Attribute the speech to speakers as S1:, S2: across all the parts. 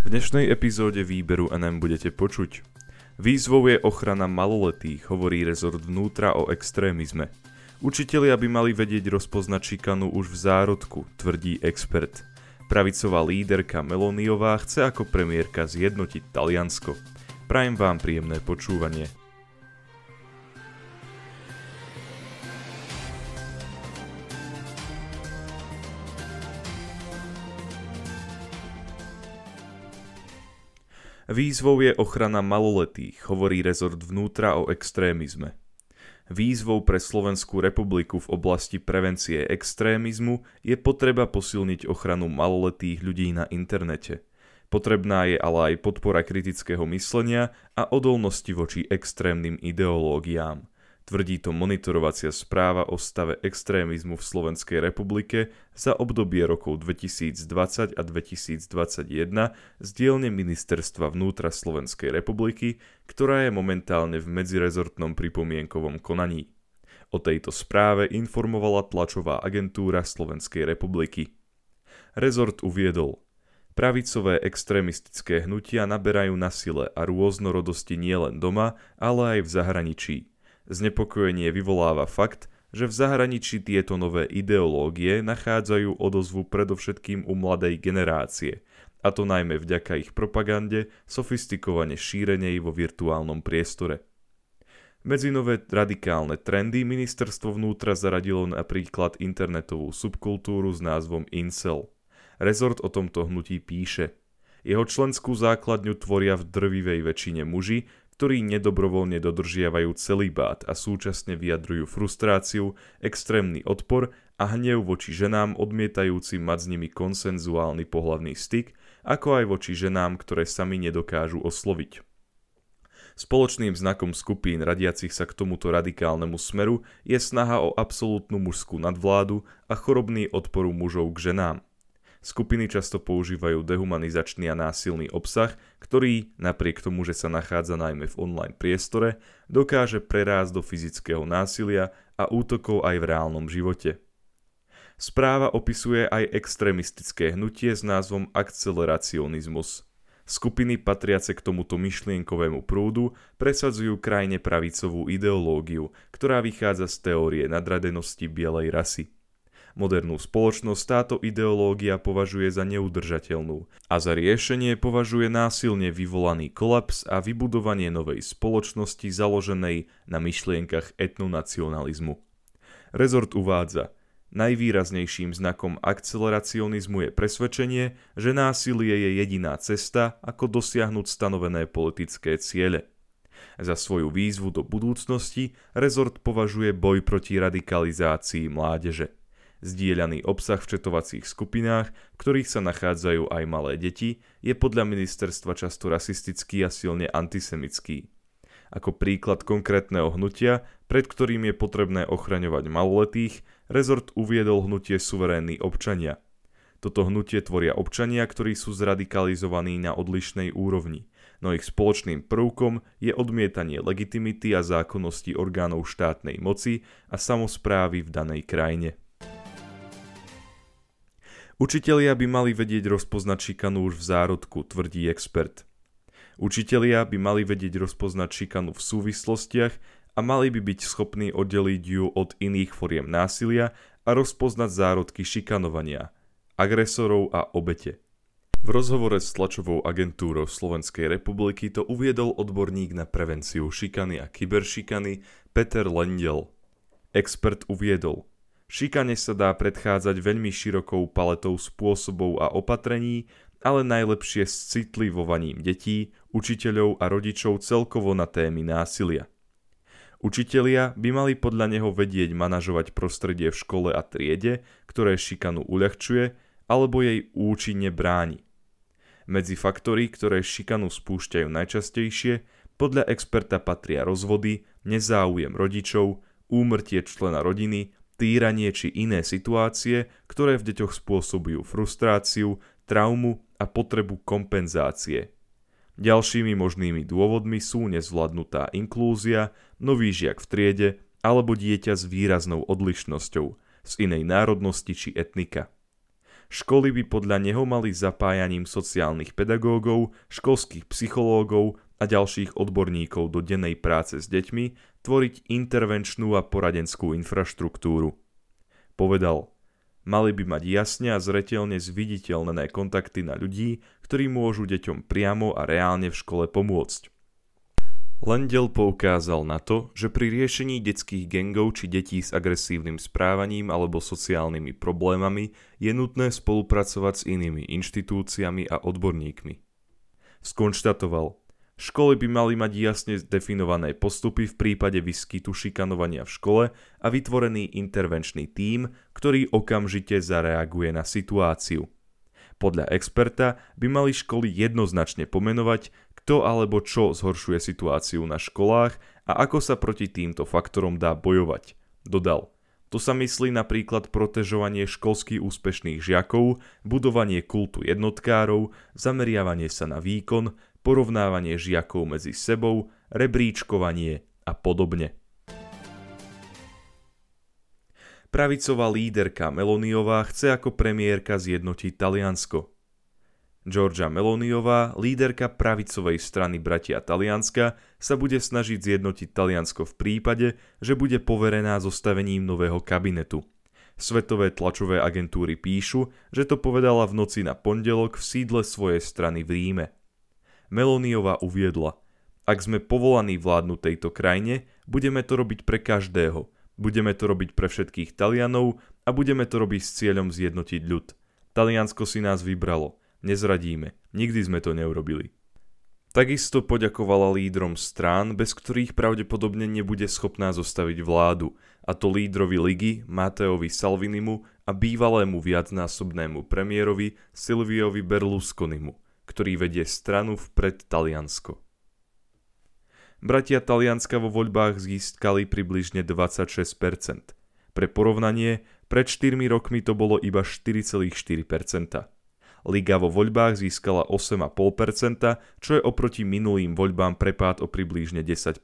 S1: V dnešnej epizóde výberu NM budete počuť. Výzvou je ochrana maloletých, hovorí rezort vnútra o extrémizme. Učitelia by mali vedieť rozpoznať šikanu už v zárodku, tvrdí expert. Pravicová líderka Meloniová chce ako premiérka zjednotiť Taliansko. Prajem vám príjemné počúvanie. Výzvou je ochrana maloletých, hovorí rezort vnútra o extrémizme. Výzvou pre Slovenskú republiku v oblasti prevencie extrémizmu je potreba posilniť ochranu maloletých ľudí na internete. Potrebná je ale aj podpora kritického myslenia a odolnosti voči extrémnym ideológiám. Tvrdí to monitorovacia správa o stave extrémizmu v Slovenskej republike za obdobie rokov 2020 a 2021 z dielne Ministerstva vnútra Slovenskej republiky, ktorá je momentálne v medzirezortnom pripomienkovom konaní. O tejto správe informovala tlačová agentúra Slovenskej republiky. Rezort uviedol – Pravicové extrémistické hnutia naberajú na sile a rôznorodosti nielen doma, ale aj v zahraničí. Znepokojenie vyvoláva fakt, že v zahraničí tieto nové ideológie nachádzajú odozvu predovšetkým u mladej generácie, a to najmä vďaka ich propagande, sofistikovane šírenej vo virtuálnom priestore. Medzi nové radikálne trendy ministerstvo vnútra zaradilo napríklad internetovú subkultúru s názvom Incel. Rezort o tomto hnutí píše. Jeho členskú základňu tvoria v drvivej väčšine muži, ktorí nedobrovoľne dodržiavajú celibát a súčasne vyjadrujú frustráciu, extrémny odpor a hnev voči ženám odmietajúcim mať s nimi konsenzuálny pohlavný styk, ako aj voči ženám, ktoré sami nedokážu osloviť. Spoločným znakom skupín radiacich sa k tomuto radikálnemu smeru je snaha o absolútnu mužskú nadvládu a chorobný odporu mužov k ženám. Skupiny často používajú dehumanizačný a násilný obsah, ktorý, napriek tomu, že sa nachádza najmä v online priestore, dokáže prerásť do fyzického násilia a útokov aj v reálnom živote. Správa opisuje aj extrémistické hnutie s názvom akceleracionizmus. Skupiny patriace k tomuto myšlienkovému prúdu presadzujú krajne pravicovú ideológiu, ktorá vychádza z teórie nadradenosti bielej rasy. Modernú spoločnosť táto ideológia považuje za neudržateľnú a za riešenie považuje násilne vyvolaný kolaps a vybudovanie novej spoločnosti založenej na myšlienkach etnonacionalizmu. Rezort uvádza, Najvýraznejším znakom akceleracionizmu je presvedčenie, že násilie je jediná cesta, ako dosiahnuť stanovené politické ciele. Za svoju výzvu do budúcnosti rezort považuje boj proti radikalizácii mládeže zdieľaný obsah v četovacích skupinách, v ktorých sa nachádzajú aj malé deti, je podľa ministerstva často rasistický a silne antisemický. Ako príklad konkrétneho hnutia, pred ktorým je potrebné ochraňovať maloletých, rezort uviedol hnutie suverénni občania. Toto hnutie tvoria občania, ktorí sú zradikalizovaní na odlišnej úrovni, no ich spoločným prvkom je odmietanie legitimity a zákonnosti orgánov štátnej moci a samozprávy v danej krajine. Učitelia by mali vedieť rozpoznať šikanu už v zárodku, tvrdí expert. Učitelia by mali vedieť rozpoznať šikanu v súvislostiach a mali by byť schopní oddeliť ju od iných foriem násilia a rozpoznať zárodky šikanovania, agresorov a obete. V rozhovore s tlačovou agentúrou Slovenskej republiky to uviedol odborník na prevenciu šikany a kyberšikany Peter Lendel. Expert uviedol – Šikane sa dá predchádzať veľmi širokou paletou spôsobov a opatrení, ale najlepšie s citlivovaním detí, učiteľov a rodičov celkovo na témy násilia. Učitelia by mali podľa neho vedieť manažovať prostredie v škole a triede, ktoré šikanu uľahčuje alebo jej účinne bráni. Medzi faktory, ktoré šikanu spúšťajú najčastejšie, podľa experta patria rozvody, nezáujem rodičov, úmrtie člena rodiny, týranie či iné situácie, ktoré v deťoch spôsobujú frustráciu, traumu a potrebu kompenzácie. Ďalšími možnými dôvodmi sú nezvládnutá inklúzia, nový žiak v triede alebo dieťa s výraznou odlišnosťou, z inej národnosti či etnika. Školy by podľa neho mali zapájaním sociálnych pedagógov, školských psychológov a ďalších odborníkov do dennej práce s deťmi tvoriť intervenčnú a poradenskú infraštruktúru. Povedal, mali by mať jasne a zretelne zviditeľnené kontakty na ľudí, ktorí môžu deťom priamo a reálne v škole pomôcť. Lendel poukázal na to, že pri riešení detských gengov či detí s agresívnym správaním alebo sociálnymi problémami je nutné spolupracovať s inými inštitúciami a odborníkmi. Skonštatoval, školy by mali mať jasne definované postupy v prípade výskytu šikanovania v škole a vytvorený intervenčný tím, ktorý okamžite zareaguje na situáciu. Podľa experta by mali školy jednoznačne pomenovať, kto alebo čo zhoršuje situáciu na školách a ako sa proti týmto faktorom dá bojovať. Dodal, to sa myslí napríklad protežovanie školsky úspešných žiakov, budovanie kultu jednotkárov, zameriavanie sa na výkon, porovnávanie žiakov medzi sebou, rebríčkovanie a podobne. Pravicová líderka Meloniová chce ako premiérka zjednotiť Taliansko. Georgia Meloniová, líderka pravicovej strany Bratia Talianska, sa bude snažiť zjednotiť Taliansko v prípade, že bude poverená zostavením nového kabinetu. Svetové tlačové agentúry píšu, že to povedala v noci na pondelok v sídle svojej strany v Ríme. Meloniová uviedla, ak sme povolaní vládnuť tejto krajine, budeme to robiť pre každého, budeme to robiť pre všetkých Talianov a budeme to robiť s cieľom zjednotiť ľud. Taliansko si nás vybralo nezradíme. Nikdy sme to neurobili. Takisto poďakovala lídrom strán, bez ktorých pravdepodobne nebude schopná zostaviť vládu, a to lídrovi ligy Mateovi Salvinimu a bývalému viacnásobnému premiérovi Silviovi Berlusconimu, ktorý vedie stranu vpred Taliansko. Bratia Talianska vo voľbách získali približne 26%. Pre porovnanie, pred 4 rokmi to bolo iba 4,4%. Liga vo voľbách získala 8,5%, čo je oproti minulým voľbám prepád o približne 10%.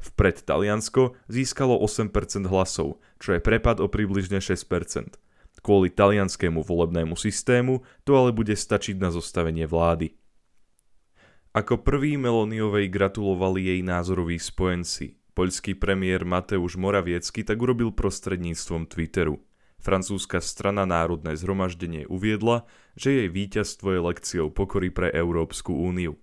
S1: Vpred Taliansko získalo 8% hlasov, čo je prepad o približne 6%. Kvôli talianskému volebnému systému to ale bude stačiť na zostavenie vlády. Ako prvý Meloniovej gratulovali jej názoroví spojenci. Poľský premiér Mateusz Moraviecky tak urobil prostredníctvom Twitteru. Francúzska strana Národné zhromaždenie uviedla, že jej víťazstvo je lekciou pokory pre Európsku úniu.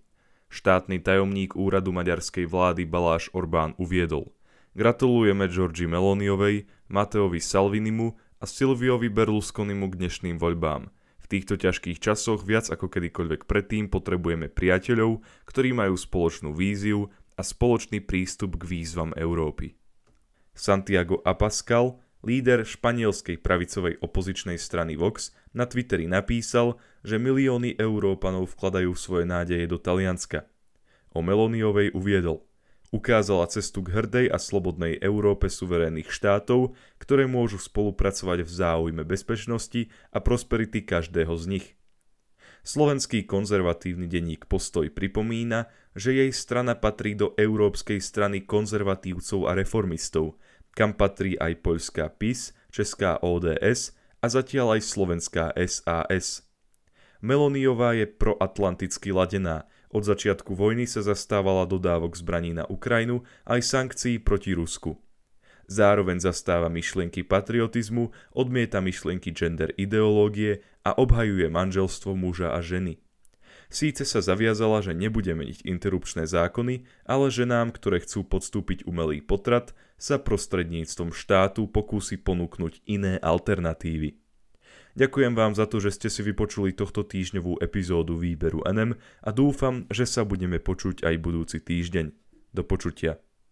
S1: Štátny tajomník úradu maďarskej vlády Baláš Orbán uviedol Gratulujeme Georgi Meloniovej, Mateovi Salvinimu a Silviovi Berlusconimu k dnešným voľbám. V týchto ťažkých časoch viac ako kedykoľvek predtým potrebujeme priateľov, ktorí majú spoločnú víziu a spoločný prístup k výzvam Európy. Santiago Apascal, líder španielskej pravicovej opozičnej strany Vox, na Twitteri napísal, že milióny Európanov vkladajú svoje nádeje do Talianska. O Meloniovej uviedol. Ukázala cestu k hrdej a slobodnej Európe suverénnych štátov, ktoré môžu spolupracovať v záujme bezpečnosti a prosperity každého z nich. Slovenský konzervatívny denník Postoj pripomína, že jej strana patrí do Európskej strany konzervatívcov a reformistov – kam patrí aj poľská PIS, česká ODS a zatiaľ aj slovenská SAS. Meloniová je proatlanticky ladená, od začiatku vojny sa zastávala dodávok zbraní na Ukrajinu aj sankcií proti Rusku. Zároveň zastáva myšlienky patriotizmu, odmieta myšlienky gender ideológie a obhajuje manželstvo muža a ženy. Síce sa zaviazala, že nebude meniť interrupčné zákony, ale ženám, ktoré chcú podstúpiť umelý potrat, sa prostredníctvom štátu pokúsi ponúknuť iné alternatívy. Ďakujem vám za to, že ste si vypočuli tohto týždňovú epizódu výberu NM a dúfam, že sa budeme počuť aj budúci týždeň. Do počutia.